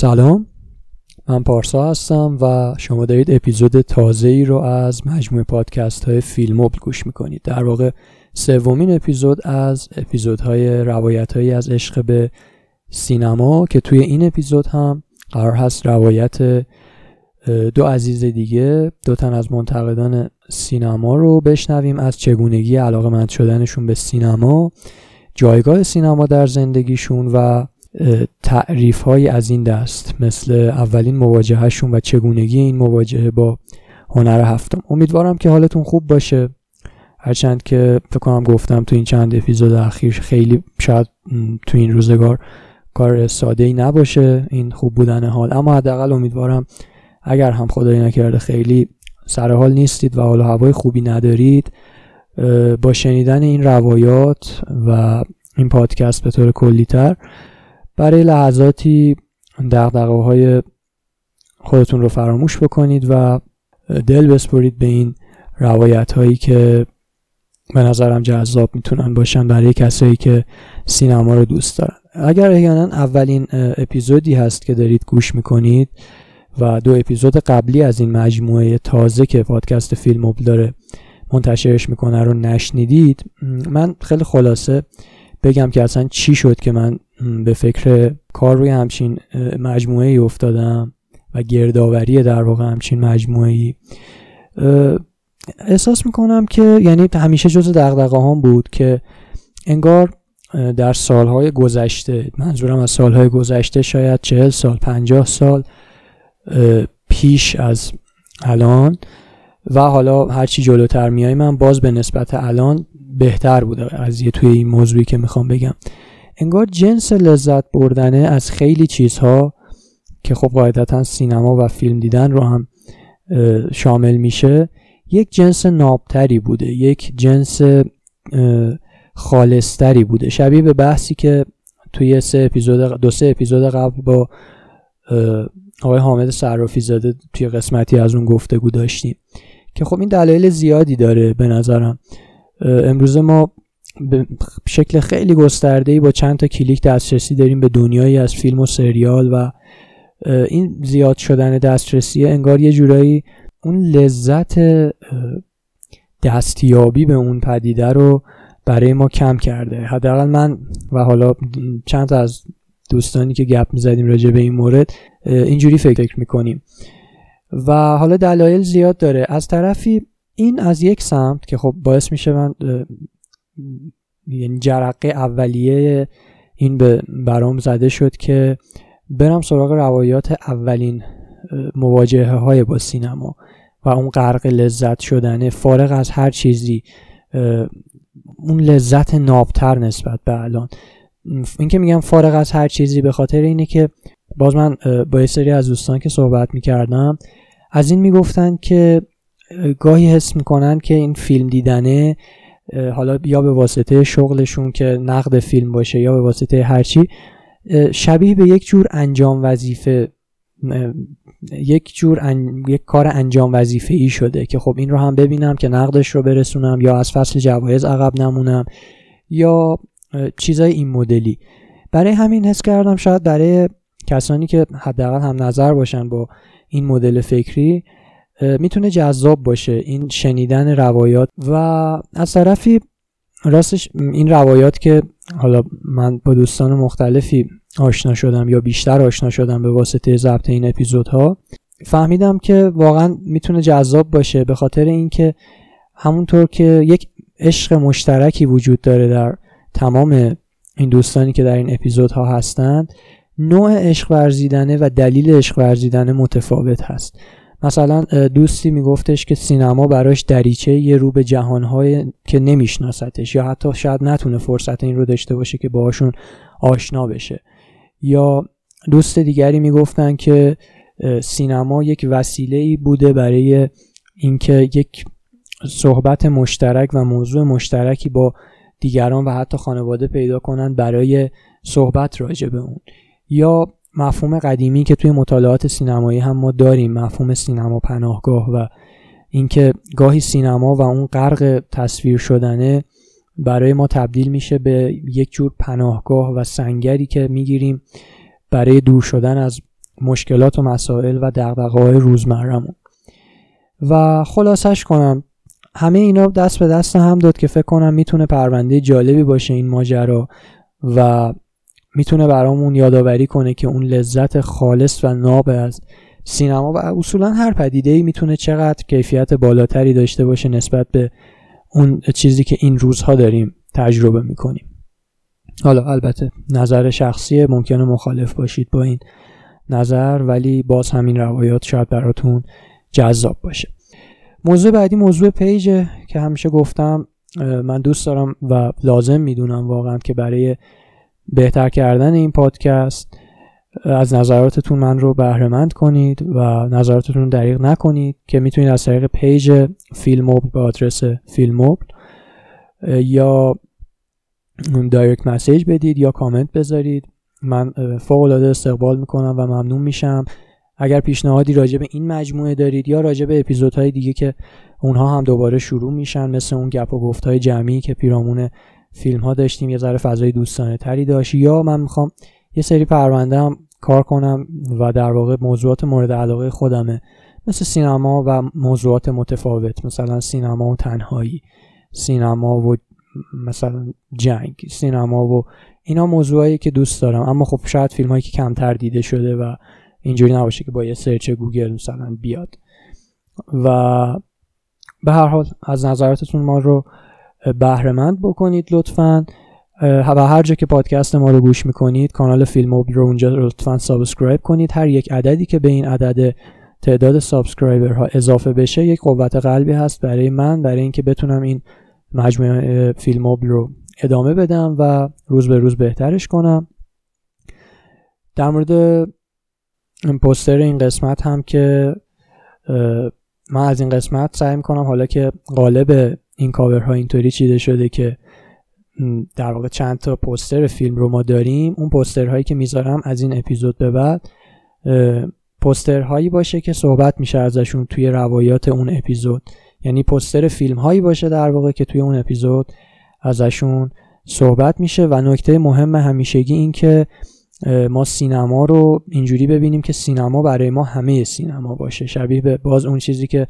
سلام. من پارسا هستم و شما دارید اپیزود تازه ای رو از مجموعه پادکست های فیلموبل گوش می‌کنید. در واقع سومین اپیزود از اپیزودهای روایت هایی از عشق به سینما که توی این اپیزود هم قرار هست روایت دو عزیز دیگه دو تن از منتقدان سینما رو بشنویم. از چگونگی علاقه مند شدنشون به سینما جایگاه سینما در زندگیشون و تعریف های از این دست مثل اولین مواجههشون و چگونگی این مواجهه با هنر هفتم. امیدوارم که حالتون خوب باشه. هرچند که فکر کنم گفتم تو این چند اپیزود اخیر خیلی شاید تو این روزگار کار ساده ای نباشه این خوب بودن حال. اما حداقل امیدوارم اگر هم خدایی نکرده خیلی سر حال نیستید و حال هوای خوبی ندارید با شنیدن این روایات و این پادکست به طور کلیتر برای لحظاتی دقدقه های خودتون رو فراموش بکنید و دل بسپرید به این روایت هایی که به نظرم جذاب می‌تونن باشن برای کسایی که سینما رو دوست دارن. اگر احیانا اولین اپیزودی هست که دارید گوش می‌کنید و دو اپیزود قبلی از این مجموعه تازه که پادکست فیلم داره منتشرش می‌کنه رو نشنیدید من خیلی خلاصه بگم که اصلا چی شد که من به فکر کار روی همچین مجموعه ای افتادم و گردآوری در واقع همچین مجموعه ای احساس می‌کنم که یعنی همیشه جز دقدقه هم بود که انگار در سالهای گذشته منظورم از سالهای گذشته شاید چهل سال پنجاه سال پیش از الان و حالا هرچی جلوتر میای من باز به نسبت الان بهتر بوده از یه توی این موضوعی که می‌خوام بگم. انگار جنس لذت بردنه از خیلی چیزها که خب قاعدتا سینما و فیلم دیدن رو هم شامل میشه. یک جنس نابتری بوده یک جنس خالصتری بوده. شبیه به بحثی که توی سه اپیزود دو سه اپیزود قبل با آقای حامد صرافی زاده توی قسمتی از اون گفتگو داشتیم. که خب این دلایل زیادی داره به نظرم. امروز ما به شکل خیلی گسترده با چند تا کلیک دسترسی داریم به دنیایی از فیلم و سریال و این زیاد شدن دسترسی انگار یه جورایی اون لذت دستیابی به اون پدیده رو برای ما کم کرده. حداقل من و حالا چند تا از دوستانی که گپ می‌زدیم راجع به این مورد اینجوری فکر می‌کنیم. و حالا دلایل زیاد داره. از طرفی این از یک سمت که خب باعث میشه من یعنی جرقه اولیه این به برام زده شد که برم سراغ روایات اولین مواجهه های با سینما و اون غرق لذت شدنه. فارغ از هر چیزی اون لذت نابتر نسبت به الان. این که میگم فارغ از هر چیزی به خاطر اینه که باز من با یه سری از دوستان که صحبت می‌کردم از این می‌گفتن که گاهی حس می‌کنن که این فیلم دیدنه حالا یا به واسطه شغلشون که نقد فیلم باشه یا به واسطه هرچی شبیه به یک جور انجام وظیفه یک جور یک کار انجام وظیفه ای شده که خب این رو هم ببینم که نقدش رو برسونم یا از فصل جوایز عقب نمونم یا چیزای این مدلی. برای همین حس کردم شاید برای کسانی که حداقل هم نظر باشن با این مدل فکری می‌تونه جذاب باشه این شنیدن روایات و از طرفی راستش این روایات که حالا من با دوستان مختلفی آشنا شدم یا بیشتر آشنا شدم به واسطه ضبط این اپیزودها فهمیدم که واقعا می‌تونه جذاب باشه به خاطر اینکه همونطور که یک عشق مشترکی وجود داره در تمام این دوستانی که در این اپیزودها هستند نوع عشق ورزیدنه و دلیل عشق ورزیدنه متفاوت هست. مثلا دوستی میگفتش که سینما براش دریچه یه رو به جهانهای که نمیشناستش یا حتی شاید نتونه فرصت این رو داشته باشه که باهاشون آشنا بشه. یا دوست دیگری می‌گفتن که سینما یک وسیله ای بوده برای اینکه یک صحبت مشترک و موضوع مشترکی با دیگران و حتی خانواده پیدا کنند برای صحبت راجع به اون. یا مفهوم قدیمی که توی مطالعات سینمایی هم ما داریم مفهوم سینما پناهگاه و اینکه گاهی سینما و اون غرق تصویر شدنه برای ما تبدیل میشه به یک جور پناهگاه و سنگری که می‌گیریم برای دور شدن از مشکلات و مسائل و دقدقه روزمرمون و خلاصش کنم همه اینا دست به دست هم داد که فکر کنم می‌تونه پرونده جالبی باشه این ماجرا و می‌تونه برامون یادآوری کنه که اون لذت خالص و ناب از سینما و اصولا هر پدیده ای می‌تونه چقدر کیفیت بالاتری داشته باشه نسبت به اون چیزی که این روزها داریم تجربه می‌کنیم. حالا البته نظر شخصی ممکنه مخالف باشید با این نظر ولی باز همین روایات شاید براتون جذاب باشه. موضوع بعدی موضوع پیجه که همیشه گفتم من دوست دارم و لازم می‌دونم واقعا که برای بهتر کردن این پادکست. از نظراتتون من رو بهرهمند کنید و نظراتتون دریغ نکنید که می‌تونید از طریق پیج فیلموبل به آدرس فیلموبل یا دایرکت مسیج بدید یا کامنت بذارید. من فوق العاده استقبال می‌کنم و ممنون میشم. اگر پیشنهادی راجع به این مجموعه دارید یا راجع به اپیزودهای دیگه که اونها هم دوباره شروع میشن مثل اون گپ و گفتهای جمعی که پیرامون فیلم ها داشتیم یه ذره فضای دوستانه تری داشت. یا من می‌خوام یه سری پرونده هم کار کنم و در واقع موضوعات مورد علاقه خودمه. مثل سینما و موضوعات متفاوت مثلا سینما و تنهایی سینما و مثلا جنگ سینما و اینا موضوعایی که دوست دارم. اما خب شاید فیلم هایی که کمتر دیده شده و اینجوری نباشه که با یه search گوگل مثلا بیاد. و به هر حال از نظراتتون ما رو بهرهمند بکنید لطفا. و هر جا که پادکست ما رو گوش می‌کنید کانال فیلم رو اونجا لطفا subscribe کنید. هر یک عددی که به این عدد تعداد subscriber ها اضافه بشه یک قوت قلبی هست برای من برای اینکه بتونم این مجموعه فیلم رو ادامه بدم و روز به روز بهترش کنم. در مورد پوستر این قسمت هم که من از این قسمت سعی می‌کنم حالا که قالب این کاورها اینطوری چیده شده که در واقع چند تا پوستر فیلم رو ما داریم. اون پوسترهایی که می‌ذارم از این اپیزود به بعد پوسترهایی باشه که صحبت میشه ازشون توی روایات اون اپیزود. یعنی پوستر فیلم هایی باشه در واقع که توی اون اپیزود ازشون صحبت میشه. و نکته مهم همیشگی این که ما سینما رو اینجوری ببینیم که سینما برای ما همه سینما باشه. شبیه به باز اون چیزی که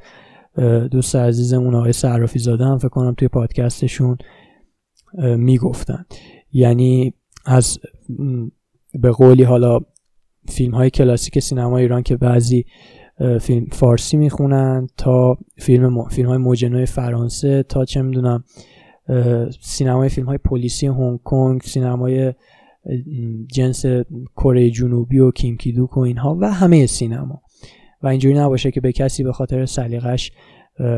دوست عزیزمون آقای صرافی زاده هم فکر کنم توی پادکستشون می‌گفتن. یعنی از به قولی حالا فیلم های کلاسیک سینما ایران که بعضی فیلم فارسی می‌خونن تا فیلم فیلم های موجنوی فرانسه تا چه می‌دونم سینمای فیلم های پلیسی هنگ کنگ سینمای جنس کره جنوبی و کیمکیدوک و اینها و همه سینما. و اینجوری نباشه که به کسی به خاطر سلیقش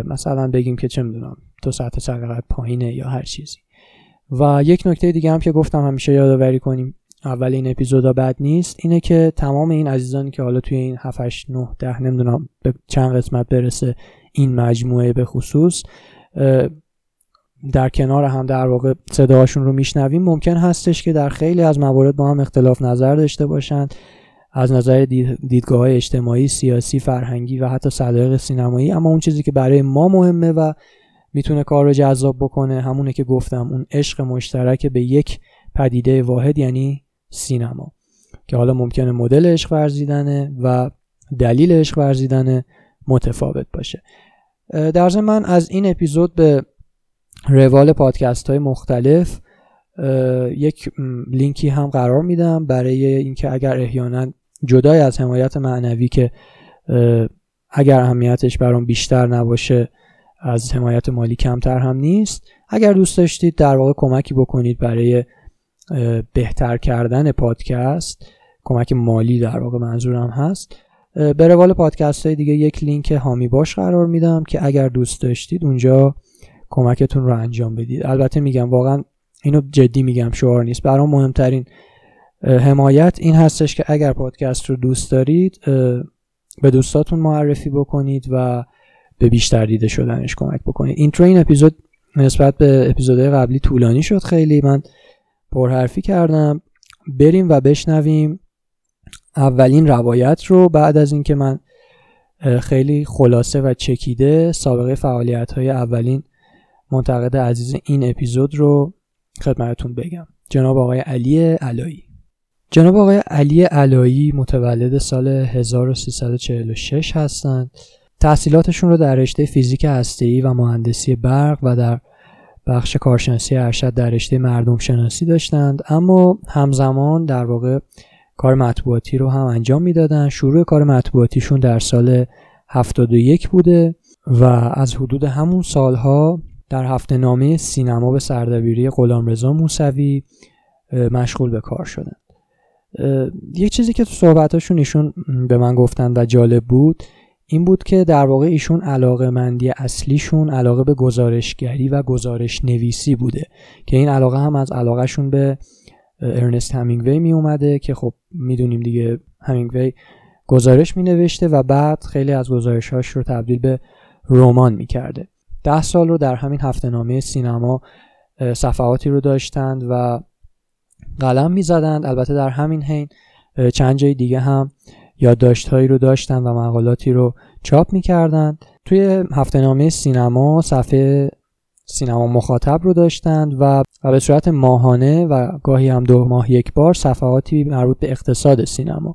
مثلا بگیم که چه می‌دونم تو سطح سلیقت پایینه یا هر چیزی. و یک نکته دیگه هم که گفتم همیشه یادآوری کنیم اول این اپیزودا بد نیست اینه که تمام این عزیزانی که حالا توی این 7 8 9 10 نمی‌دونم به چند قسمت برسه این مجموعه به خصوص در کنار هم در واقع صداهاشون رو میشنویم. ممکن هستش که در خیلی از موارد با هم اختلاف نظر داشته باشند. از نظر دیدگاه های اجتماعی، سیاسی، فرهنگی و حتی سلیقه سینمایی. اما اون چیزی که برای ما مهمه و می‌تونه کار رو جذاب بکنه همونه که گفتم اون عشق مشترک به یک پدیده واحد یعنی سینما. که حالا ممکنه مدل عشق ورزیدنه و دلیل عشق ورزیدنه متفاوت باشه. در ضمن من از این اپیزود به روال پادکست های مختلف یک لینکی هم قرار میدم برای اینکه اگر احیانا جدای از حمایت معنوی که اگر اهمیتش برام بیشتر نباشه از حمایت مالی کمتر هم نیست. اگر دوست داشتید در واقع کمکی بکنید برای بهتر کردن پادکست کمک مالی در واقع منظورم هست به روال پادکست های دیگه یک لینک هامی باش قرار میدم که اگر دوست داشتید اونجا کمکتون رو انجام بدید. البته میگم واقعا اینو جدی میگم شعار نیست. برام مهمترین حمایت این هستش که اگر پادکست رو دوست دارید به دوستاتون معرفی بکنید و به بیشتر دیده شدنش کمک بکنید. اینترو این اپیزود نسبت به اپیزودهای قبلی طولانی شد خیلی. من پرحرفی کردم. بریم و بشنویم اولین روایت رو. بعد از اینکه من خیلی خلاصه و چکیده سابقه فعالیت های اولین منتقد عزیز این اپیزود رو خدمتتون بگم. جناب آقای علی علایی. جناب آقای علی علایی متولد سال 1346 هستند. تحصیلاتشون رو در رشته فیزیک هسته‌ای و مهندسی برق و در بخش کارشناسی ارشد در رشته مردم شناسی داشتند. اما همزمان در واقع کار مطبوعاتی رو هم انجام می‌دادن. شروع کار مطبوعاتیشون در سال 71 بوده و از حدود همون سالها در هفته نامه سینما به سردبیری غلامرضا موسوی مشغول به کار شدن. یک چیزی که تو صحبتاشون ایشون به من گفتن و جالب بود این بود که در واقع ایشون علاقه مندی اصلیشون علاقه به گزارشگری و گزارش نویسی بوده که این علاقه هم از علاقهشون به ارنست همینگوی می اومده که خب می‌دونیم دیگه همینگوی گزارش می نوشته و بعد خیلی از گزارشهاش رو تبدیل به رمان می کرده ده سال رو در همین هفته نامه سینما صفحاتی رو داشتند و قلم می زدند البته در همین حین چند جای دیگه هم یادداشتهایی رو داشتن و مقالاتی رو چاپ می‌کردند. توی هفته نامه سینما صفحه سینما مخاطب رو داشتند و, و به صورت ماهانه و گاهی هم دو ماه یک بار صفحاتی مربوط به اقتصاد سینما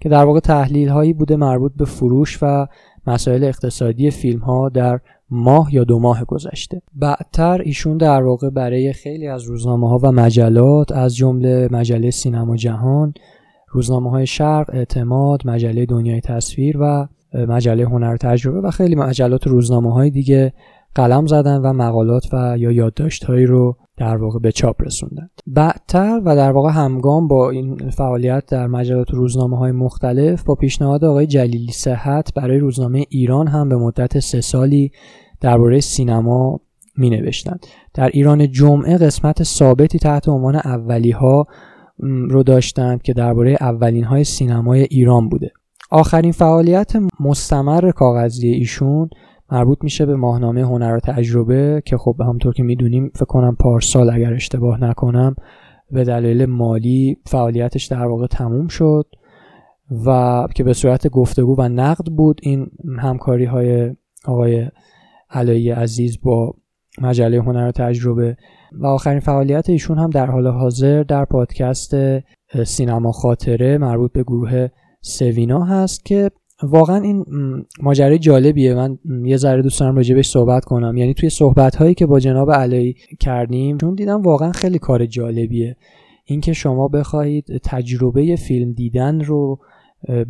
که در واقع تحلیل هایی بوده مربوط به فروش و مسائل اقتصادی فیلم ها در ماه یا دو ماه گذشته. بعدتر ایشون در واقع برای خیلی از روزنامه ها و مجلات از جمله مجله سینما جهان روزنامه های شرق اعتماد مجله دنیای تصویر و مجله هنر تجربه و خیلی مجلات روزنامه های دیگه قلم زدن و مقالات و یا یادداشت هایی رو در واقع به چاپ رسوندن بعدتر و در واقع همگام با این فعالیت در مجلات روزنامه های مختلف با پیشنهاد آقای جلیلی صحت برای روزنامه ایران هم به مدت سه سالی درباره سینما می نوشتند. در ایران جمعه قسمت ثابتی تحت عنوان اولی ها رو داشتند که درباره اولین های سینمای ایران بوده آخرین فعالیت مستمر کاغذی ایشون مربوط میشه به ماهنامه هنر و تجربه که خب همونطور که می‌دونیم فکر کنم پارسال اگر اشتباه نکنم به دلیل مالی فعالیتش در واقع تموم شد و که به صورت گفتگو و نقد بود این همکاری های آقای علایی عزیز با مجله هنر و تجربه. و آخرین فعالیت ایشون هم در حال حاضر در پادکست سینما خاطره مربوط به گروه سوینا هست که واقعا این ماجرای جالبیه. من یه ذره دوست دارم راجبش صحبت کنم. یعنی توی صحبت هایی که با جناب علی کردیم چون دیدم واقعا خیلی کار جالبیه. اینکه شما بخواهید تجربه فیلم دیدن رو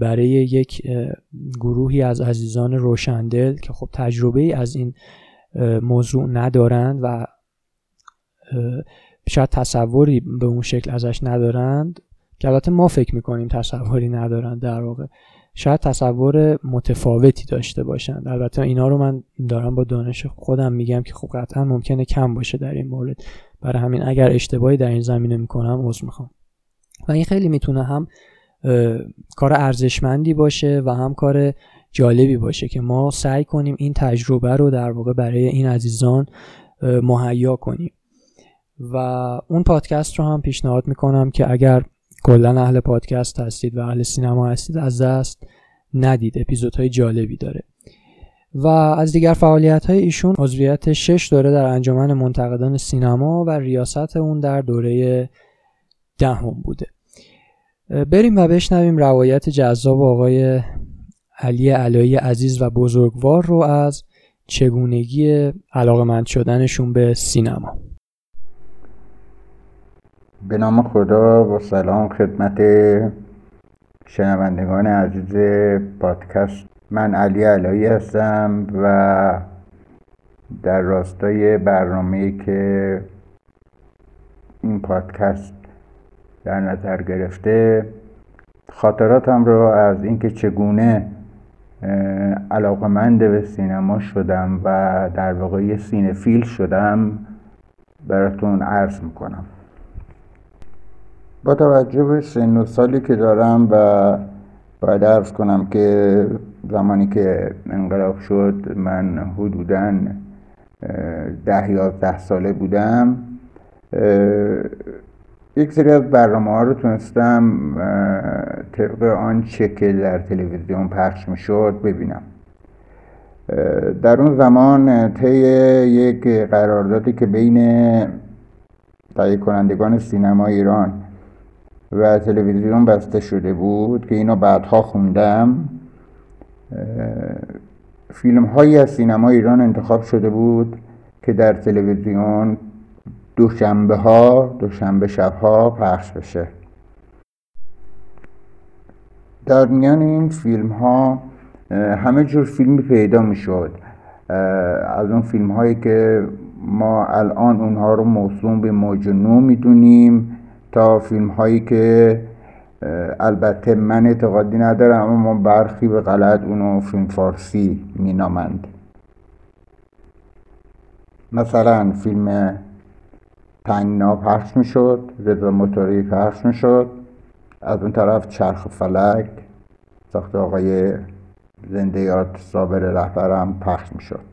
برای یک گروهی از عزیزان روشندل که خب تجربه از این موضوع ندارند و شاید تصوری به اون شکل ازش ندارند که البته ما فکر می‌کنیم تصوری ندارند در واقع. شاید تصور متفاوتی داشته باشند البته اینا رو من دارم با دانش خودم میگم که خب قطعا ممکنه کم باشه در این مورد. برای همین اگر اشتباهی در این زمینه می‌کنم عذر می‌خوام. و این خیلی می‌تونه هم کار ارزشمندی باشه و هم کار جالبی باشه که ما سعی کنیم این تجربه رو در واقع برای این عزیزان مهیا کنیم. و اون پادکست رو هم پیشنهاد می‌کنم که اگر کلا اهل پادکست هستید و اهل سینما هستید از دست ندید. اپیزودهای جالبی داره. و از دیگر فعالیت های ایشون عضویت شش دوره در انجمن منتقدان سینما و ریاست اون در دوره دهم بوده. بریم و بشنویم روایت جذاب آقای علی علایی عزیز و بزرگوار رو از چگونگی علاقمند شدنشون به سینما. به نام خدا و سلام خدمت شنوندگان عزیز پادکست. من علی علایی هستم و در راستای برنامه که این پادکست در نظر گرفته خاطراتم رو از اینکه چگونه علاقمند به سینما شدم و در واقع سینفیل شدم براتون عرض می‌کنم. با توجه به سن و سالی که دارم و باید عرض کنم که زمانی که انقلاب شد من حدودا ده یازده ساله بودم یک سری از برنامه ها رو تونستم طبق آنچه که در تلویزیون پخش می شد ببینم در اون زمان طی یک قراردادی که بین تهیه کنندگان سینما ایران و تلویزیون بسته شده بود که اینو بعدها خوندم. فیلم هایی از سینما ایران انتخاب شده بود که در تلویزیون دوشنبه ها دوشنبه شب ها پخش بشه. در میان این فیلم ها همه جور فیلمی پیدا می شد از اون فیلم هایی که ما الان اونها رو موسوم به موج نو می‌دونیم. تا فیلم هایی که البته من اعتقادی ندارم اما برخی به غلط اونو فیلم فارسی مینامند. مثلا فیلم تنگنا پخش می‌شد رضا موتوری پخش می‌شد. از اون طرف چرخ فلک ساخت آقای زنده یاد صابر رهبرم پخش می‌شد.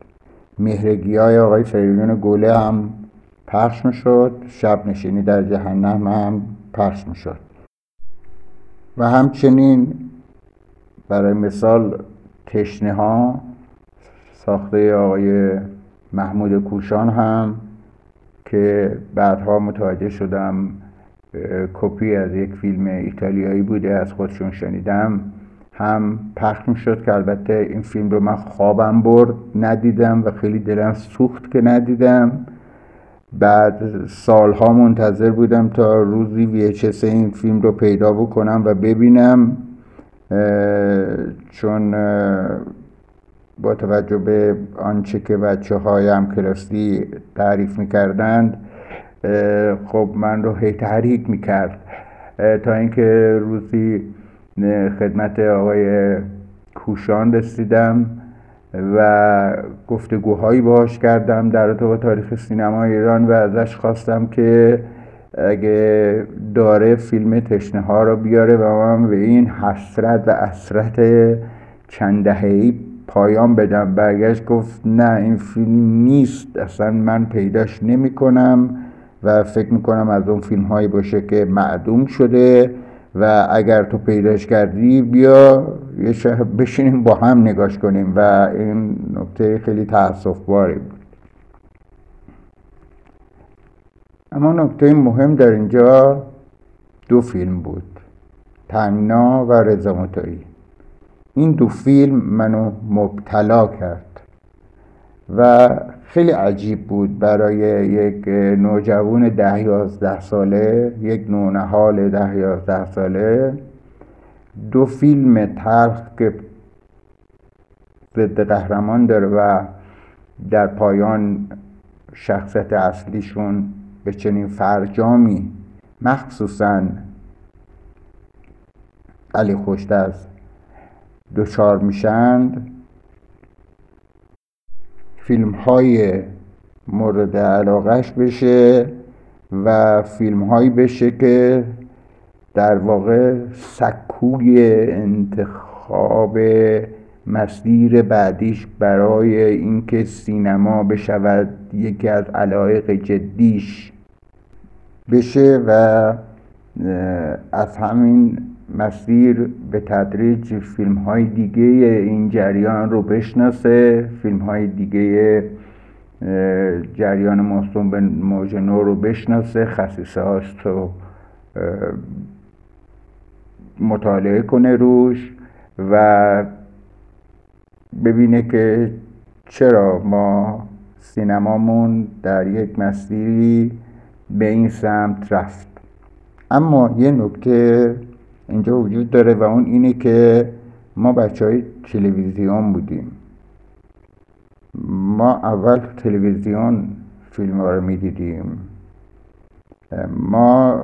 مهرگی های آقای فریدون گوله هم پخش می‌شد شب نشینی در جهنم هم پخش می‌شد. و همچنین برای مثال تشنه ها ساخته آقای محمود کوشان هم که بعدها متوجه شدم کپی از یک فیلم ایتالیایی بوده از خودشون شنیدم هم پخش می شد که البته این فیلم رو من خوابم برد ندیدم و خیلی دلم سوخت که ندیدم. بعد سالها منتظر بودم تا روزی VHS این فیلم رو پیدا بکنم و ببینم چون با توجه به آنچه که بچه های هم کلاسی تعریف می‌کردند خب من رو هی تحریک می‌کرد. تا اینکه روزی خدمت آقای کوشان رسیدم. و گفتگوهایی باش کردم در با تاریخ سینما ایران و ازش خواستم که اگه داره فیلم تشنه ها رو بیاره و من به این حسرت و اسرت چند دههی پایان بدم. برگشت گفت نه این فیلم نیست. اصلا من پیداش نمی کنم و فکر می‌کنم از اون فیلم هایی باشه که معدوم شده. و اگر تو پیداش کردی بیا یه بشینیم با هم نگاش کنیم. و این نکته خیلی تاسف باری بود. اما نکته مهم در اینجا دو فیلم بود. تنگنا و رضا این دو فیلم منو مبتلا کرد. و خیلی عجیب بود. برای یک نوجوان ده یازده ساله یک نونهال ده یازده ساله دو فیلم تلخ که ضد قهرمان داره و در پایان شخصیت اصلیشون به چنین فرجامی مخصوصا علی خوشتز دچار میشند. فیلم های مورد علاقش بشه و فیلم هایی بشه که در واقع سکوی انتخاب مسیر بعدیش برای اینکه سینما بشود یکی از علایق جدیش بشه و از همین مسیر به تدریج فیلم های دیگه این جریان رو بشناسه فیلم های دیگه جریان موسوم به موج نو رو بشناسه خصیصه هاست رو مطالعه کنه روش و ببینه که چرا ما سینمامون در یک مسیری به این سمت رفت. اما یه نکته اینجا وجود داره و اون اینه که ما بچه های تلویزیون بودیم. ما اول تلویزیون فیلم ها رو می‌دیدیم. ما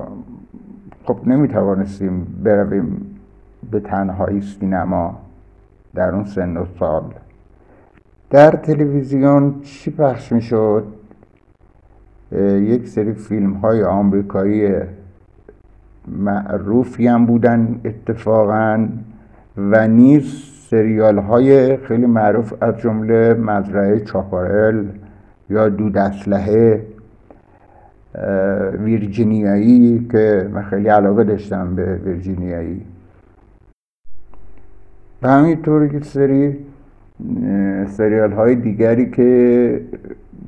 خب نمی‌توانستیم برویم به تنهایی سینما در اون سن و سال. در تلویزیون چی پخش می‌شد؟ یک سری فیلم های آمریکایی معروفی هم بودن اتفاقا و نیز سریال های خیلی معروف از جمله مزرعه چاپارل یا دود اسلحه ویرجینیایی که من خیلی علاقه داشتم به ویرجینیایی. و همینطور که سری سریال های دیگری که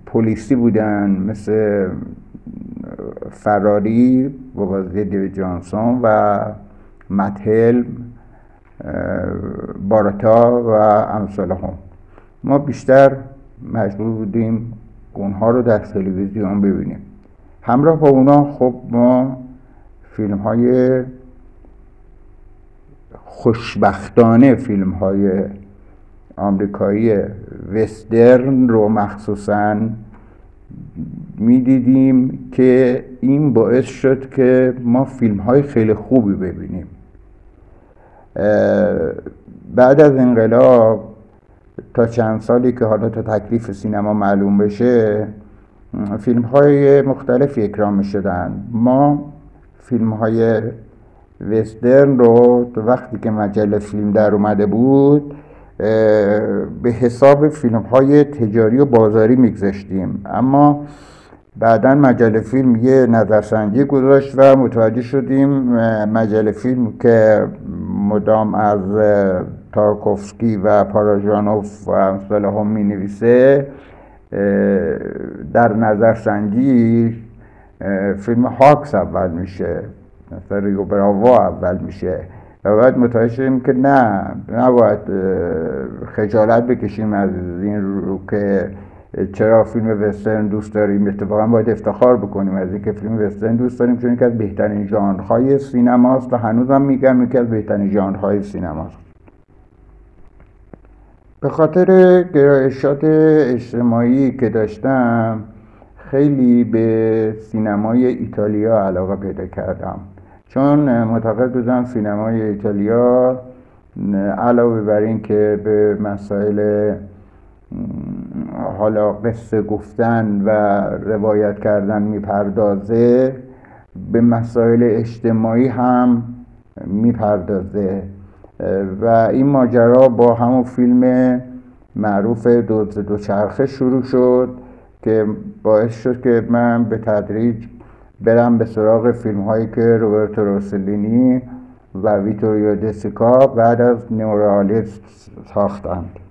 پلیسی بودن مثل فراری با بازی جانسون و متهل بارتا و امثال هم ما بیشتر مجبور بودیم اونها رو در تلویزیون ببینیم. همراه با اونا خب ما فیلم های خوشبختانه فیلم های آمریکایی وسترن رو مخصوصا می‌دیدیم که این باعث شد که ما فیلم های خیلی خوبی ببینیم. بعد از انقلاب تا چند سالی که حالا تا تکلیف سینما معلوم بشه فیلم های مختلفی اکرام شدن ما فیلم های وسترن رو وقتی که مجله فیلم در اومده بود به حساب فیلم های تجاری و بازاری میگذاشتیم. اما بعدا مجله فیلم یه نظرسنجی گذاشت و متوجه شدیم مجله فیلم که مدام از تارکوفسکی و پاراژانوف و امثال هم می نویسه در نظرسنجی فیلم هاکس اول میشه مثلا ریو براوا اول میشه. و بعد متوجه شدیم که نه نباید خجالت بکشیم از این رو که چرا فیلم وسترن دوست داریم؟ اتفاقا باید افتخار بکنیم. از اینکه فیلم وسترن دوست داریم چون یکی از بهترین ژانرهای سینماست و هنوزم میگم یکی از بهترین ژانرهای سینماست. به خاطر گرایشات اجتماعی که داشتم خیلی به سینمای ایتالیا علاقه پیدا کردم. چون معتقد بودم سینمای ایتالیا علاوه بر این که به مسائل حالا قصه گفتن و روایت کردن می‌پردازه به مسائل اجتماعی هم می‌پردازه. و این ماجرا با همون فیلم معروف دو دوچرخه شروع شد که باعث شد که من به تدریج برم به سراغ فیلم هایی که روبرتو روسلینی و ویتوریو دسیکا بعد از نیورالیسم ساختند.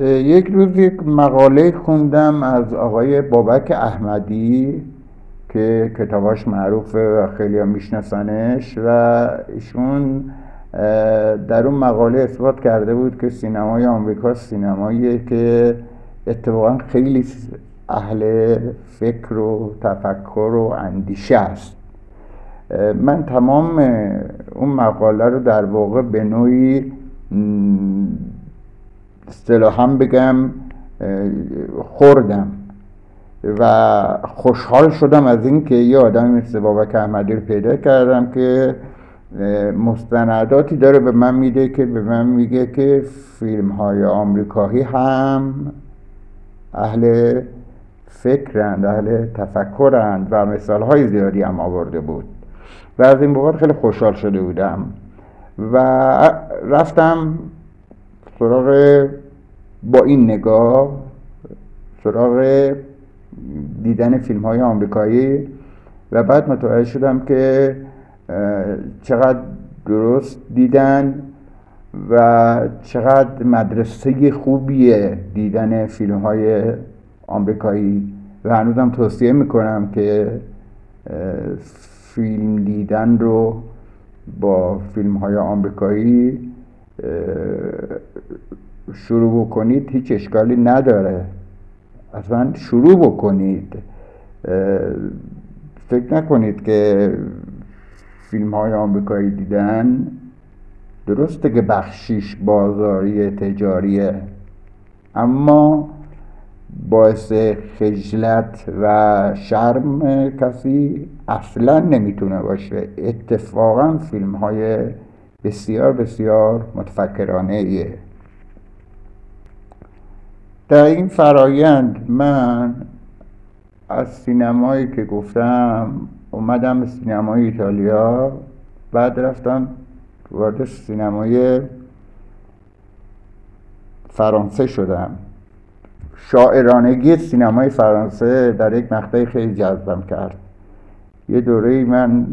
یک روز یک مقاله خوندم از آقای بابک احمدی که کتاباش معروفه و خیلی هم میشناسنش و ایشون در اون مقاله اثبات کرده بود که سینمای آمریکا سینمایی که اتفاقا خیلی اهل فکر و تفکر و اندیشه است. من تمام اون مقاله رو در واقع به نوعی اصطلاحا بگم خوردم و خوشحال شدم از اینکه یه آدمی مثل بابک احمدی رو پیدا کردم که مستنداتی داره به من میده که به من میگه که فیلم های آمریکایی هم اهل فکرند اهل تفکرند و مثال های زیادی هم آورده بود و از این بابت خیلی خوشحال شده بودم و رفتم سراغ با این نگاه سراغ دیدن فیلم های آمریکایی و بعد متوجه شدم که چقدر درست دیدن و چقدر مدرسه خوبیه دیدن فیلم های آمریکایی و هنوزم توصیه می‌کنم که فیلم دیدن رو با فیلم های آمریکایی شروع بکنید هیچ اشکالی نداره. اصلا شروع بکنید. فکر نکنید که فیلم های آمریکایی دیدن درسته که بخشیش بازاری تجاریه اما باعث خجلت و شرم کسی اصلا نمی‌تونه باشه. اتفاقا فیلم های بسیار بسیار متفکرانه ایه. در این فرایند من از سینمایی که گفتم اومدم به سینمای ایتالیا بعد رفتم وارد سینمای فرانسه شدم. شاعرانگی سینمای فرانسه در یک مقطعی خیلی جذبم کرد. یه دوره من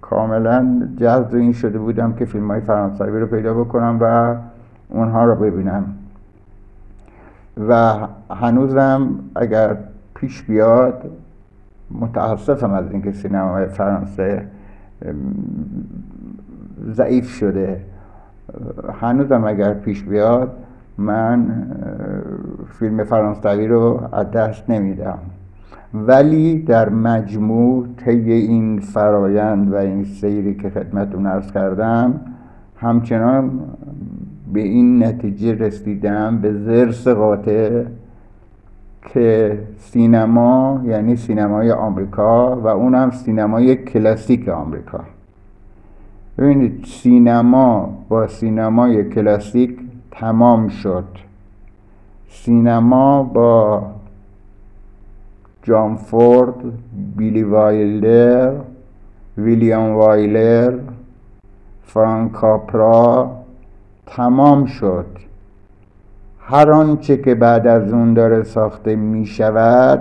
کاملا جذب این شده بودم که فیلم های فرانسوی رو پیدا بکنم و اونها رو ببینم. و هنوزم اگر پیش بیاد متاسفم از اینکه سینمای فرانسه ضعیف شده. هنوزم اگر پیش بیاد من فیلم فرانسوی رو از دست نمیدم. ولی در مجموع طی این فرایند و این سیری که خدمتون ارز کردم همچنان به این نتیجه رسیدم به زرس قاطع که سینما یعنی سینمای آمریکا و اونم سینمای کلاسیک آمریکا. ببینید سینما با سینمای کلاسیک تمام شد. سینما با جان فورد بیلی وایلر ویلیام وایلر فرانک کاپرا تمام شد. هر آنچه که بعد از اون داره ساخته می شود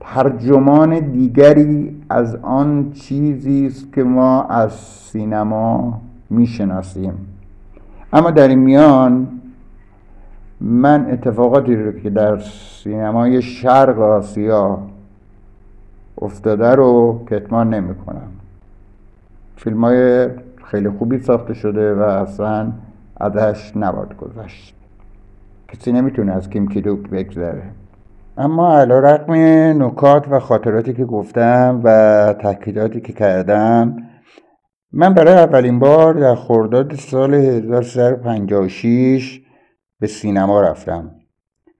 ترجمان دیگری از آن چیزی است که ما از سینما می‌شناسیم. اما در این میان من اتفاقاتی رو که در سینمای شرق آسیا افتاده رو کتمان نمی کنم. فیلم های خیلی خوبی ساخته شده و اصلا ازش نباد گذشت. کسی نمی‌تونه از کیم کیدوک بگذره. اما علا رقم نکات و خاطراتی که گفتم و تاکیداتی که کردم من برای اولین بار در خرداد سال 1356 به سینما رفتم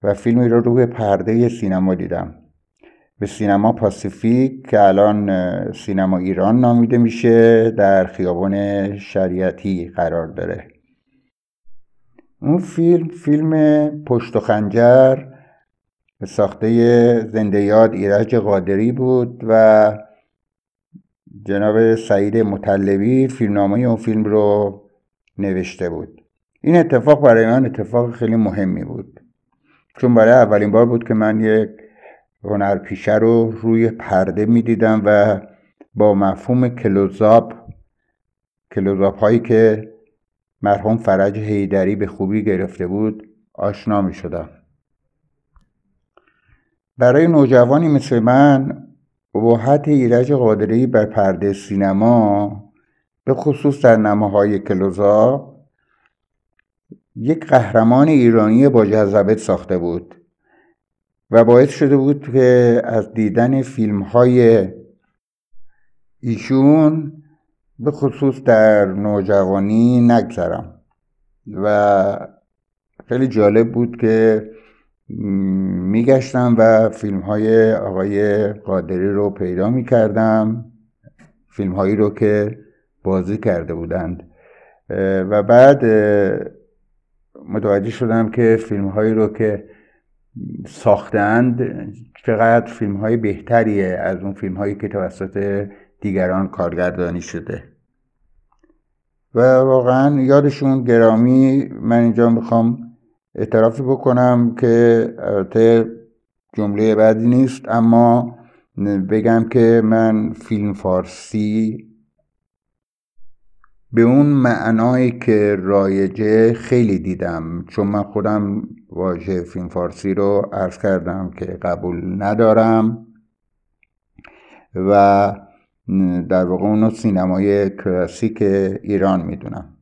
و فیلمی رو روی پرده سینما دیدم. به سینما پاسیفیک که الان سینما ایران نامیده میشه در خیابان شریعتی قرار داره. اون فیلم فیلم پشت و خنجر ساخته زنده یاد ایرج قادری بود و جناب سعید مطلبی فیلمنامه اون فیلم رو نوشته بود. این اتفاق برای من اتفاق خیلی مهمی بود. چون برای اولین بار بود که من یک هنرپیشه رو روی پرده می‌دیدم و با مفهوم کلوزاپ کلوزاپ هایی که مرحوم فرج هیدری به خوبی گرفته بود آشنا می شدم برای نوجوانی مثل من ابهت ایرج قادری بر پرده سینما به خصوص در نماهای کلوزا یک قهرمان ایرانی با جذبت ساخته بود و باعث شده بود که از دیدن فیلم های ایشون به خصوص در نوجوانی نگذرم و خیلی جالب بود که میگشتم و فیلم های آقای قادری رو پیدا می‌کردم فیلم هایی رو که بازی کرده بودند. و بعد متوجه شدم که فیلم هایی رو که ساختند چقدر فیلم های بهتریه از اون فیلم هایی که توسط دیگران کارگردانی شده. و واقعا یادشون گرامی من اینجا می‌خوام اعترافی بکنم که البته جمله بعدی نیست اما بگم که من فیلم فارسی به اون معنایی که رایجه خیلی دیدم چون من خودم واژه فیلم فارسی رو عرض کردم که قبول ندارم و در واقع اونو سینمای کلاسیک ایران می‌دونم.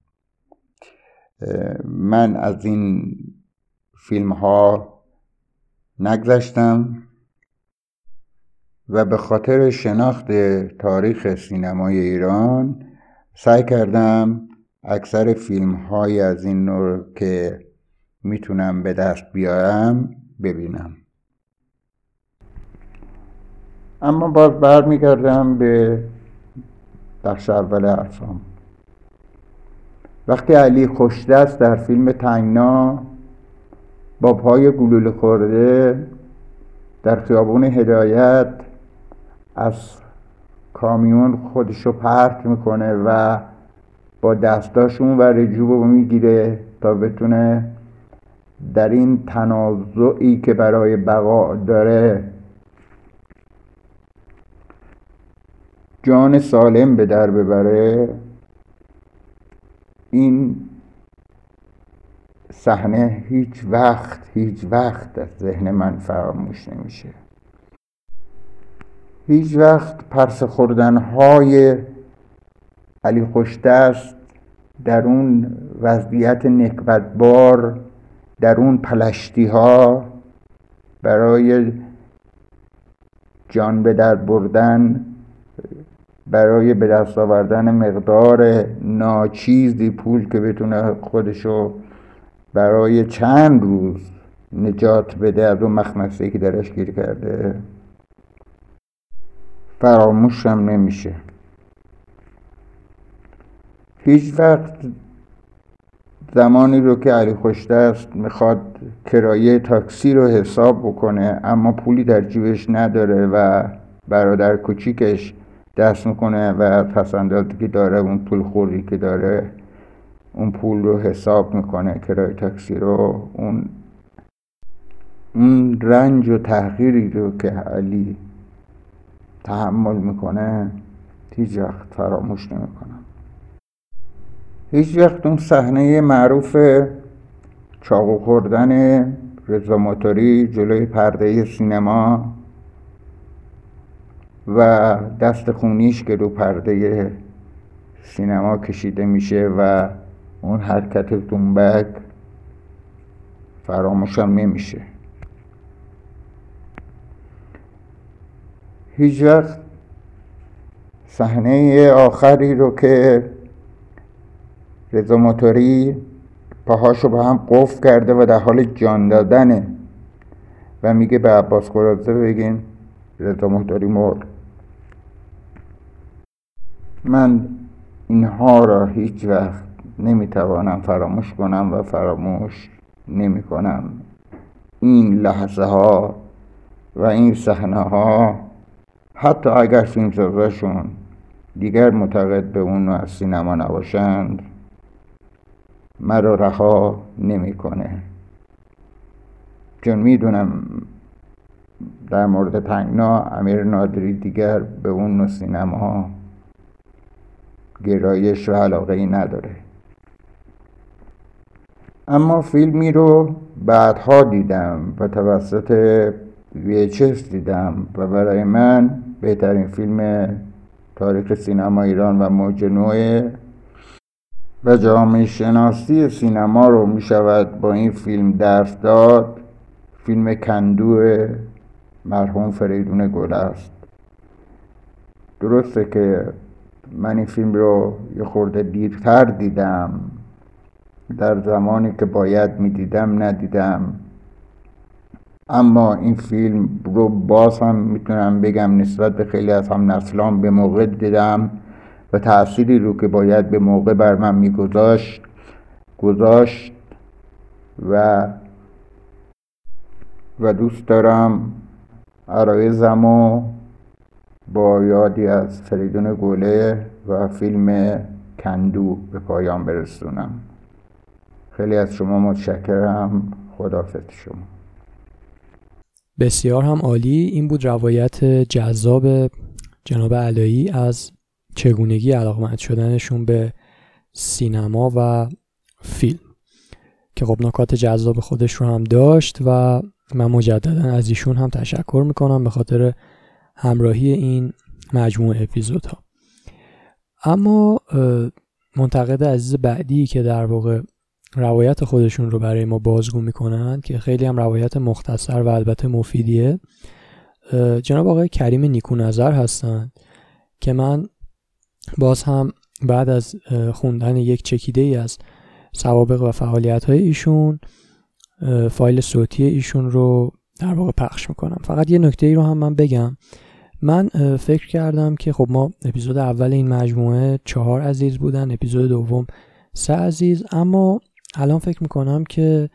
من از این فیلم ها نگذشتم و به خاطر شناخت تاریخ سینمای ایران سعی کردم اکثر فیلم های از این نوع که می‌تونم به دست بیارم ببینم. اما باز برمیگردم به بخش اول حرفام. وقتی علی خوشدست در فیلم تنگنا با پای گلوله خورده در خیابون هدایت از کامیون خودشو پرت می‌کنه و با دستاشون و رجوب می‌گیره تا بتونه در این تنازعی که برای بقا داره جان سالم به در ببره این صحنه هیچ وقت هیچ وقت از ذهن من فراموش نمیشه. هیچ وقت پرس خوردن های علی خوشدست در اون وضعیت نکبتبار در اون پلشتی ها برای جان به در بردن برای به دست آوردن مقدار ناچیزی پول که بتونه خودشو برای چند روز نجات بده از اون مخمسه که درش گیر کرده. فراموشم نمیشه. هیچ وقت زمانی رو که علی خوشدست می‌خواد کرایه تاکسی رو حساب بکنه اما پولی در جیبش نداره و برادر کوچیکش دست می‌کنه و پسندازی که داره اون پول خوری که داره اون پول رو حساب می‌کنه کرایه تاکسی رو. اون اون رنج و تحقیری رو که علی تحمل می‌کنه هیچ وقت فراموش نمی‌کنم. هیچ وقت اون صحنه معروف چاقو خوردن رضا موتوری جلوی پرده سینما و دست خونیش که رو پرده سینما کشیده میشه و اون حرکت دنبک فراموشم نمیشه. هیچ وقت صحنه آخری رو که رضا موتوری پاهاشو به هم قفل کرده و در حال جان دادنه و میگه به عباس قرازه بگین رضا موتوری مرد. من اینها را هیچ وقت نمی‌توانم فراموش کنم و فراموش نمی کنم این لحظه ها و این صحنه ها حتی اگر فیلمسازاشون دیگر معتقد به اون از سینما نباشند مرا رها نمی‌کنه. چون می‌دونم در مورد تنگنا امیر نادری دیگر به اون نوع سینما گرایش و علاقه ای نداره. اما فیلمی رو بعدها دیدم و توسط VHS دیدم و برای من بهترین فیلم تاریخ سینما ایران و موج نوع و جامعه شناسی سینما رو می شود با این فیلم درس داد. فیلم کندو مرحوم فریدون گل است. درسته که من این فیلم رو یه خورده دیرتر دیدم. در زمانی که باید می‌دیدم ندیدم. اما این فیلم رو باز هم می‌تونم بگم نسبت به خیلی از هم نسلان به موقع دیدم و تأثیری رو که باید به موقع بر من میگذاشت گذاشت و و دوست دارم عرایزم و با یادی از فریدون گله و فیلم کندو به پایان برسونم. خیلی از شما متشکرم. خدافظ شما. بسیار هم عالی. این بود روایت جذاب جناب علایی از چگونگی علاقمند شدنشون به سینما و فیلم که خب نکات جذاب خودش رو هم داشت و من مجددا از ایشون هم تشکر می‌کنم به خاطر همراهی این مجموعه اپیزودها. اما منتقد عزیز بعدی که در واقع روایت خودشون رو برای ما بازگو می‌کنن که خیلی هم روایت مختصر و البته مفیدیه. جناب آقای کریم نیکو نظر هستن که من باز هم بعد از خوندن یک چکیده ای از سوابق و فعالیت های ایشون فایل صوتی ایشون رو در واقع پخش می‌کنم. فقط یه نکته ای رو هم من بگم. من فکر کردم که خب ما اپیزود اول این مجموعه چهار عزیز بودن اپیزود دوم سه عزیز اما الان فکر می‌کنم که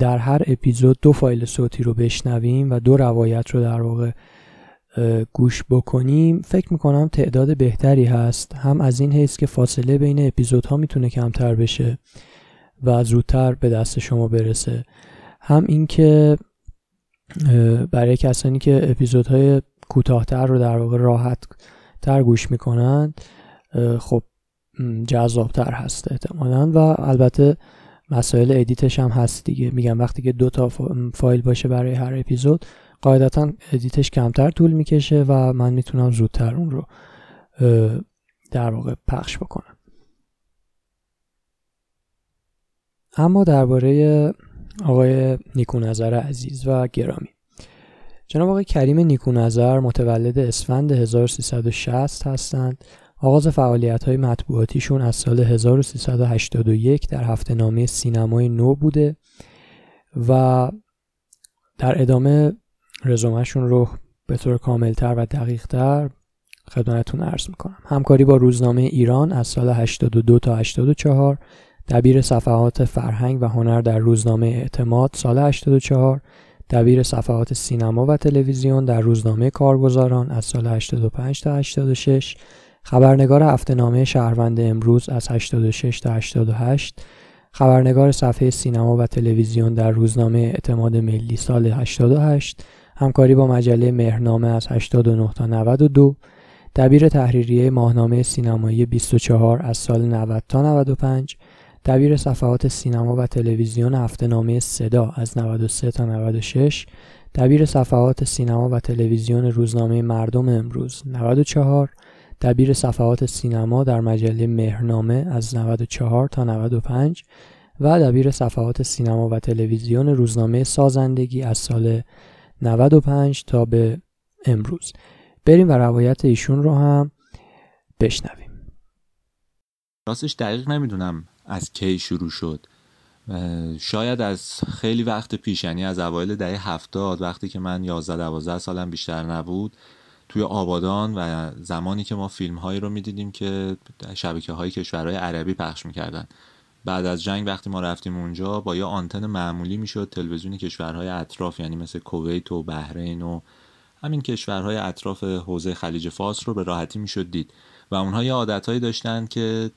در هر اپیزود دو فایل صوتی رو بشنویم و دو روایت رو در واقع گوش بکنیم. فکر می‌کنم تعداد بهتری هست. هم از این حیث که فاصله بین اپیزودها می‌تونه کمتر بشه و زودتر به دست شما برسه. هم اینکه برای کسانی که اپیزودهای کوتاهتر رو در واقع راحت تر گوش می‌کنند خب جذابتر هست احتمالا. و البته مسائل edit ش هم هست دیگه. میگم وقتی که دو تا فایل باشه برای هر اپیزود قاعدتا edit ش کمتر طول می‌کشه و من می‌تونم زودتر اون رو در واقع پخش بکنم. اما درباره آقای نیکو نظر عزیز و گرامی. جناب آقای کریم نیکو نظر متولد اسفند 1360 هستند. آغاز فعالیت های مطبوعاتیشون از سال 1381 در هفته نامه سینمای نو بوده و در ادامه رزومهشون رو به طور کاملتر و دقیقتر خدمتتون عرض می‌کنم. همکاری با روزنامه ایران از سال 82 تا 84 دبیر صفحات فرهنگ و هنر در روزنامه اعتماد سال 84 دبیر صفحات سینما و تلویزیون در روزنامه کارگزاران از سال 85 تا 86 خبرنگار هفته نامه شهروند امروز از 86 تا 88 خبرنگار صفحه سینما و تلویزیون در روزنامه اعتماد ملی سال 88 همکاری با مجله مهرنامه از 89 تا 92 دبیر تحریریه ماهنامه سینمایی 24 از سال 90 تا 95 دبیر صفحات سینما و تلویزیون هفته نامه صدا از 93 تا 96 دبیر صفحات سینما و تلویزیون روزنامه مردم امروز 94 دبیر صفحات سینما در مجله مهرنامه از 94 تا 95 و دبیر صفحات سینما و تلویزیون روزنامه سازندگی از سال 95 تا به امروز. بریم و روایت ایشون رو هم بشنویم. راستش دقیق نمی‌دونم از کی شروع شد. شاید از خیلی وقت پیش یعنی از اوایل دهه هفتاد وقتی که من 11 12 سالم بیشتر نبود توی آبادان و زمانی که ما فیلم هایی رو می‌دیدیم که شبکه های کشورهای عربی پخش می‌کردن. بعد از جنگ وقتی ما رفتیم اونجا با یه آنتن معمولی می‌شد تلویزیون کشورهای اطراف یعنی مثل کویت و بحرین و همین کشورهای اطراف حوزه خلیج فارس رو به راحتی می‌شد دید. و اونها یه عادتهایی داشتن که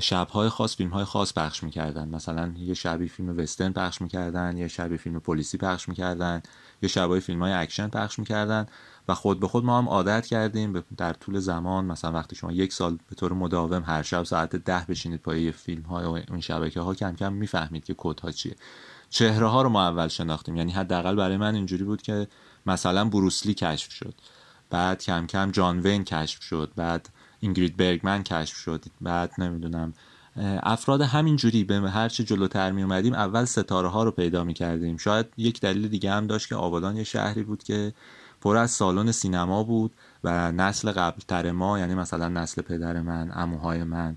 شبهای خاص فیلم های خاص پخش می‌کردن. مثلا یه شبی فیلم وسترن پخش می‌کردن یه شبی فیلم پلیسی پخش می‌کردن. یه شبای فیلم های اکشن پخش می‌کردن و خود به خود ما هم عادت کردیم در طول زمان مثلا وقتی شما یک سال به طور مداوم هر شب ساعت ده بشینید پای فیلم های و اون شبکه ها کم کم می‌فهمید که کد ها چیه. چهره ها رو ما اول شناختیم. یعنی حداقل برای من اینجوری بود که مثلا بروسلی کشف شد. بعد کم کم جان وین کشف شد. بعد اینگرید برگمن کشف شد. بعد نمی‌دونم افراد همینجوری به هر چه جلوتر می اومدیم اول ستاره ها رو پیدا می کردیم. شاید یک دلیل دیگه هم داشت که آبادان یه شهری بود که پر از سالن سینما بود و نسل قبلتر ما یعنی مثلا نسل پدر من اموهای من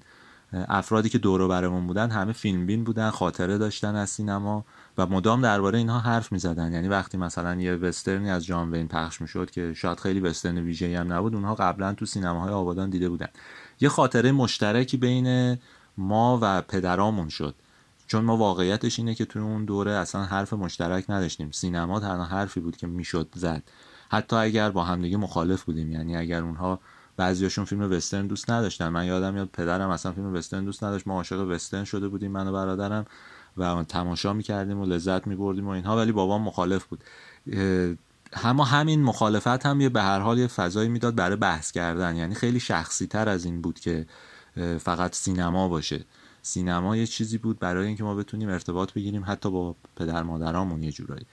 افرادی که دور برمون بودن همه فیلم بین بودن خاطره داشتن از سینما و مدام درباره اینها حرف می زدن. یعنی وقتی مثلا یه وسترنی از جان وین پخش می شد که شاید خیلی وسترن ویژه هم نبود اونها قبلا تو سینماهای آبادان دیده بودن. یه خاطره مشترکی بین ما و پدرامون شد. چون ما واقعیتش اینه که توی اون دوره اصلا حرف مشترک نداشتیم. سینما تنها حرفی بود که می‌شد زد. حتی اگر با همدیگه مخالف بودیم. یعنی اگر اونها بعضیاشون فیلم وسترن دوست نداشتن. من یادم میاد پدرم اصلا فیلم وسترن دوست نداشت. ما عاشق وسترن شده بودیم من و برادرم و تماشا می‌کردیم و لذت میبردیم و اینها. ولی بابام مخالف بود. اما همین مخالفت هم یه به هر حال یه فضایی می‌داد برای بحث کردن. یعنی خیلی شخصی تر از این بود که فقط سینما باشه. سینما یه چیزی بود برای اینکه ما بتونیم ارتباط بگیریم حتی با پدر مادرامون یه جورایی.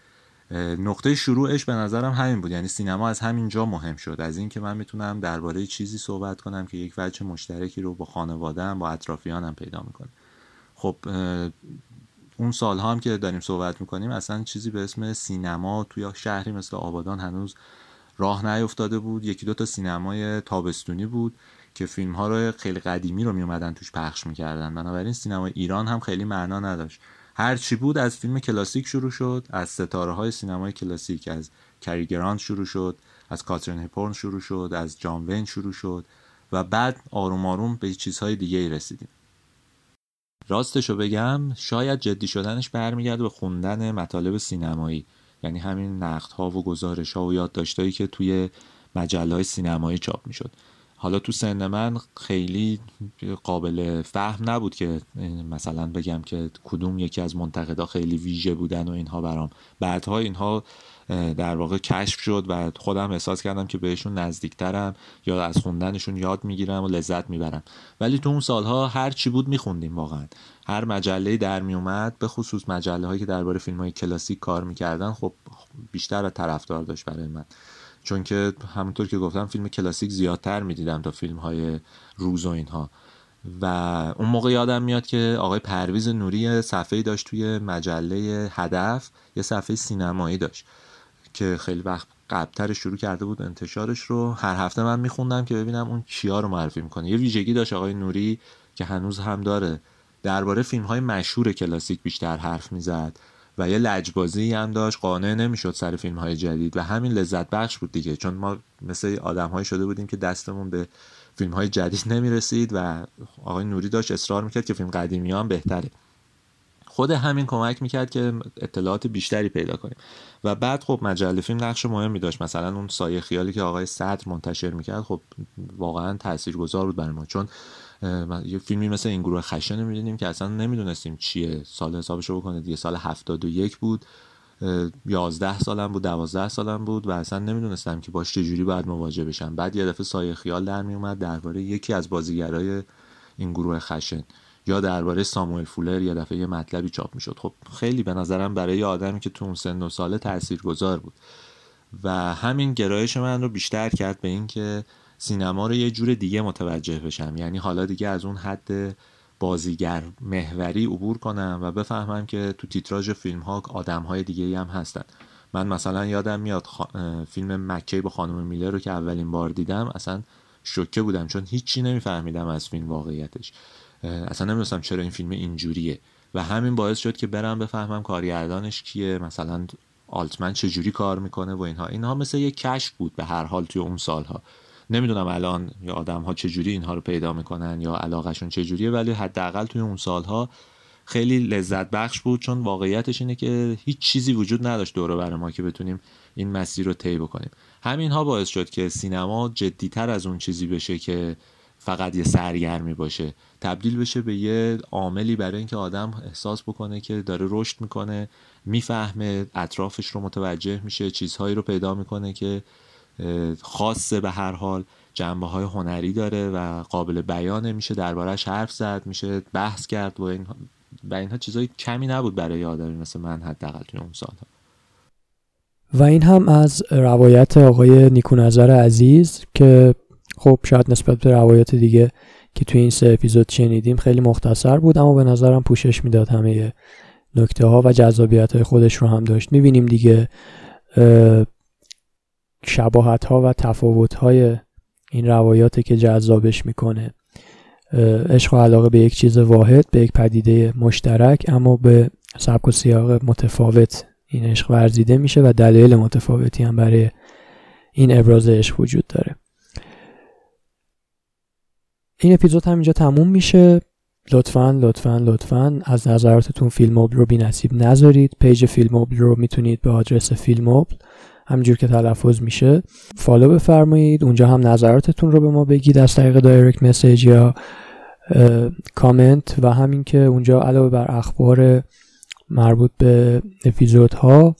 نقطه شروعش به نظرم همین بود. یعنی سینما از همین جا مهم شد. از اینکه من می‌تونم درباره چیزی صحبت کنم که یک وجه مشترکی رو با خانواده‌ام با اطرافیانم پیدا می‌کنه. خب اون سالها هم که داریم صحبت می‌کنیم اصلا چیزی به اسم سینما توی شهری مثل آبادان هنوز راه نیفتاده بود. یکی دو تا سینمای تابستونی بود. که فیلم ها رو خیلی قدیمی رو میومدن توش پخش می‌کردن. بنابراین سینما ایران هم خیلی معنا نداشت. هر چی بود از فیلم کلاسیک شروع شد از ستاره های سینمای کلاسیک از کریگران شروع شد از کاترین هپورن شروع شد از جان وین شروع شد و بعد آروم آروم به چیزهای دیگه ای رسیدیم. راستشو بگم شاید جدی شدنش برمیگرده به خوندن مطالب سینمایی. یعنی همین نقد ها و گزارش ها و یادداشتایی که توی مجله های سینمایی چاپ می‌شد. حالا تو سن من خیلی قابل فهم نبود که مثلا بگم که کدوم یکی از منتقدا خیلی ویژه بودن و اینها برام. بعدها اینها در واقع کشف شد و خودم احساس کردم که بهشون نزدیکترم یا از خوندنشون یاد می‌گیرم و لذت می‌برم. ولی تو اون سالها هر چی بود میخوندیم واقعا. هر مجله در میومد به خصوص مجله هایی که درباره فیلم های کلاسیک کار می‌کردن خب بیشتر از طرفدار داشت برای من. چون که همونطور که گفتم فیلم کلاسیک زیادتر می‌دیدم تا فیلم های روز و اینها. و اون موقع یادم میاد که آقای پرویز نوری صفحه داشت توی مجله هدف یه صفحه سینمایی داشت که خیلی وقت قبلتر شروع کرده بود انتشارش رو. هر هفته من میخوندم که ببینم اون چیا رو معرفی می‌کنه. یه ویژگی داشت آقای نوری که هنوز هم داره. درباره فیلم های مشهور کلاسیک بیشتر حرف می‌زد. و یه لجبازی هم داشت. قانع نمی‌شد سر فیلم های جدید و همین لذت بخش بود دیگه. چون ما مثل آدم های شده بودیم که دستمون به فیلم های جدید نمی‌رسید و آقای نوری داشت اصرار می‌کرد که فیلم قدیمی هم بهتره. خود همین کمک می‌کرد که اطلاعات بیشتری پیدا کنیم. و بعد خب مجله فیلم نقش مهمی داشت. مثلا اون سایه خیالی که آقای صدر منتشر می‌کرد خب واقعا تاثیرگذار بود برای ما. چون یه فیلمی مثل این گروه خشن می‌دونیم که اصلا نمی‌دونستیم چیه. سال حسابشو بکنه دیگه سال 71 بود. 11 سالم بود 12 سالم بود و اصلا نمی‌دونستم که باش چجوری باید مواجه بشم. بعد یه دفعه سایه خیال در میومد درباره یکی از بازیگرای این گروه خشن. یا درباره ساموئل فولر یه دفعه یه مطلبی چاپ می‌شد. خب خیلی به نظرم برای آدمی که تو اون سن و ساله تاثیرگذار بود. و همین گرایش من رو بیشتر کرد به اینکه سینما رو یه جور دیگه متوجه بشم. یعنی حالا دیگه از اون حد بازیگر محوری عبور کنم و بفهمم که تو تیتراژ فیلم ها آدم های دیگه هم هستن. من مثلا یادم میاد فیلم مکی با خانم میلر رو که اولین بار دیدم اصلا شوکه بودم چون هیچی نمیفهمیدم از فیلم واقعیتش. اصلا نمی‌دونستم چرا این فیلم اینجوریه. و همین باعث شد که برم بفهمم کارگردانش کیه مثلا آلتمن چجوری کار می‌کنه و اینها. اینها مثل یه کشف بود به هر حال توی اون سالها. نمی‌دونم الان یا آدم ها چجوری اینها رو پیدا می‌کنن یا علاقهشون چجوریه ولی حداقل توی اون سالها خیلی لذت بخش بود چون واقعیتش اینه که هیچ چیزی وجود نداشت دوره بر ما که بتونیم این مسیر رو طی بکنیم. همین ها باعث شد که سینما جدیتر از اون چیزی بشه که فقط یه سرگرمی باشه. تبدیل بشه به یه عاملی برای اینکه آدم احساس بکنه که داره رشد می‌کنه می‌فهمه اطرافش رو متوجه میشه چیزهایی رو پیدا می‌کنه که خاصه به هر حال جنبه های هنری داره و قابل بیانه میشه دربارهش حرف زد میشه بحث کرد و این و اینها چیزای کمی نبود برای آدمی مثل من حداقل توی اون سالها. و این هم از روایت آقای نیکونظر عزیز که خب شاید نسبت به روایت دیگه که توی این سه اپیزود شنیدیم خیلی مختصر بود اما به نظرم پوشش می‌داد همه نکته ها و جذابیت های خودش رو هم داشت. می‌بینیم دیگه شباهت ها و تفاوت های این روایات که جذابش می‌کنه. عشق و علاقه به یک چیز واحد به یک پدیده مشترک اما به سبک و سیاق متفاوت این عشق ورزیده میشه و دلایل متفاوتی هم برای این ابراز عشق وجود داره. این اپیزود هم اینجا تموم میشه. لطفا لطفا لطفا از نظراتتون فیلم رو بی نصیب نذارید. page فیلم رو می‌تونید به آدرس فیلم همونجور که تلفظ میشه. follow بفرمایید. اونجا هم نظراتتون رو به ما بگید از طریق direct message یا کامنت و همین که اونجا علاوه بر اخبار مربوط به اپیزودها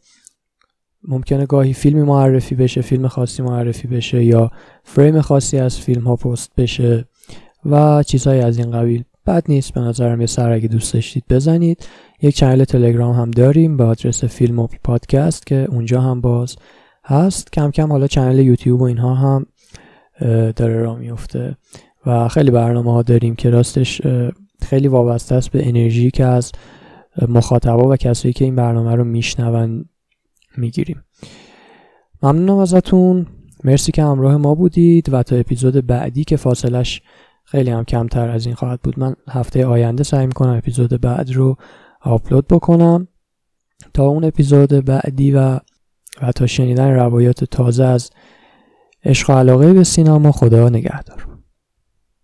ممکنه گاهی فیلمی معرفی بشه فیلم خاصی معرفی بشه یا فریم خاصی از فیلم ها پست بشه و چیزهایی از این قبیل. بد نیست به نظرم یه سر اگه دوست داشتید بزنید. یک channel تلگرام هم داریم به آدرس فیلم پادکست که اونجا هم باز هست. کم کم حالا channel یوتیوب و اینها هم داره را میفته و خیلی برنامه ها داریم که راستش خیلی وابسته است به انرژی که از مخاطبا و کسایی که این برنامه رو میشنون می‌گیریم. ممنونم ازتون. مرسی که همراه ما بودید و تا اپیزود بعدی که فاصلش خیلی هم کمتر از این خواهد بود. من هفته آینده سعی می‌کنم اپیزود بعد رو آپلود بکنم. تا اون اپیزود بعدی و و تا شنیدن روایات تازه از عشق و علاقه به سینما خدا نگهدار.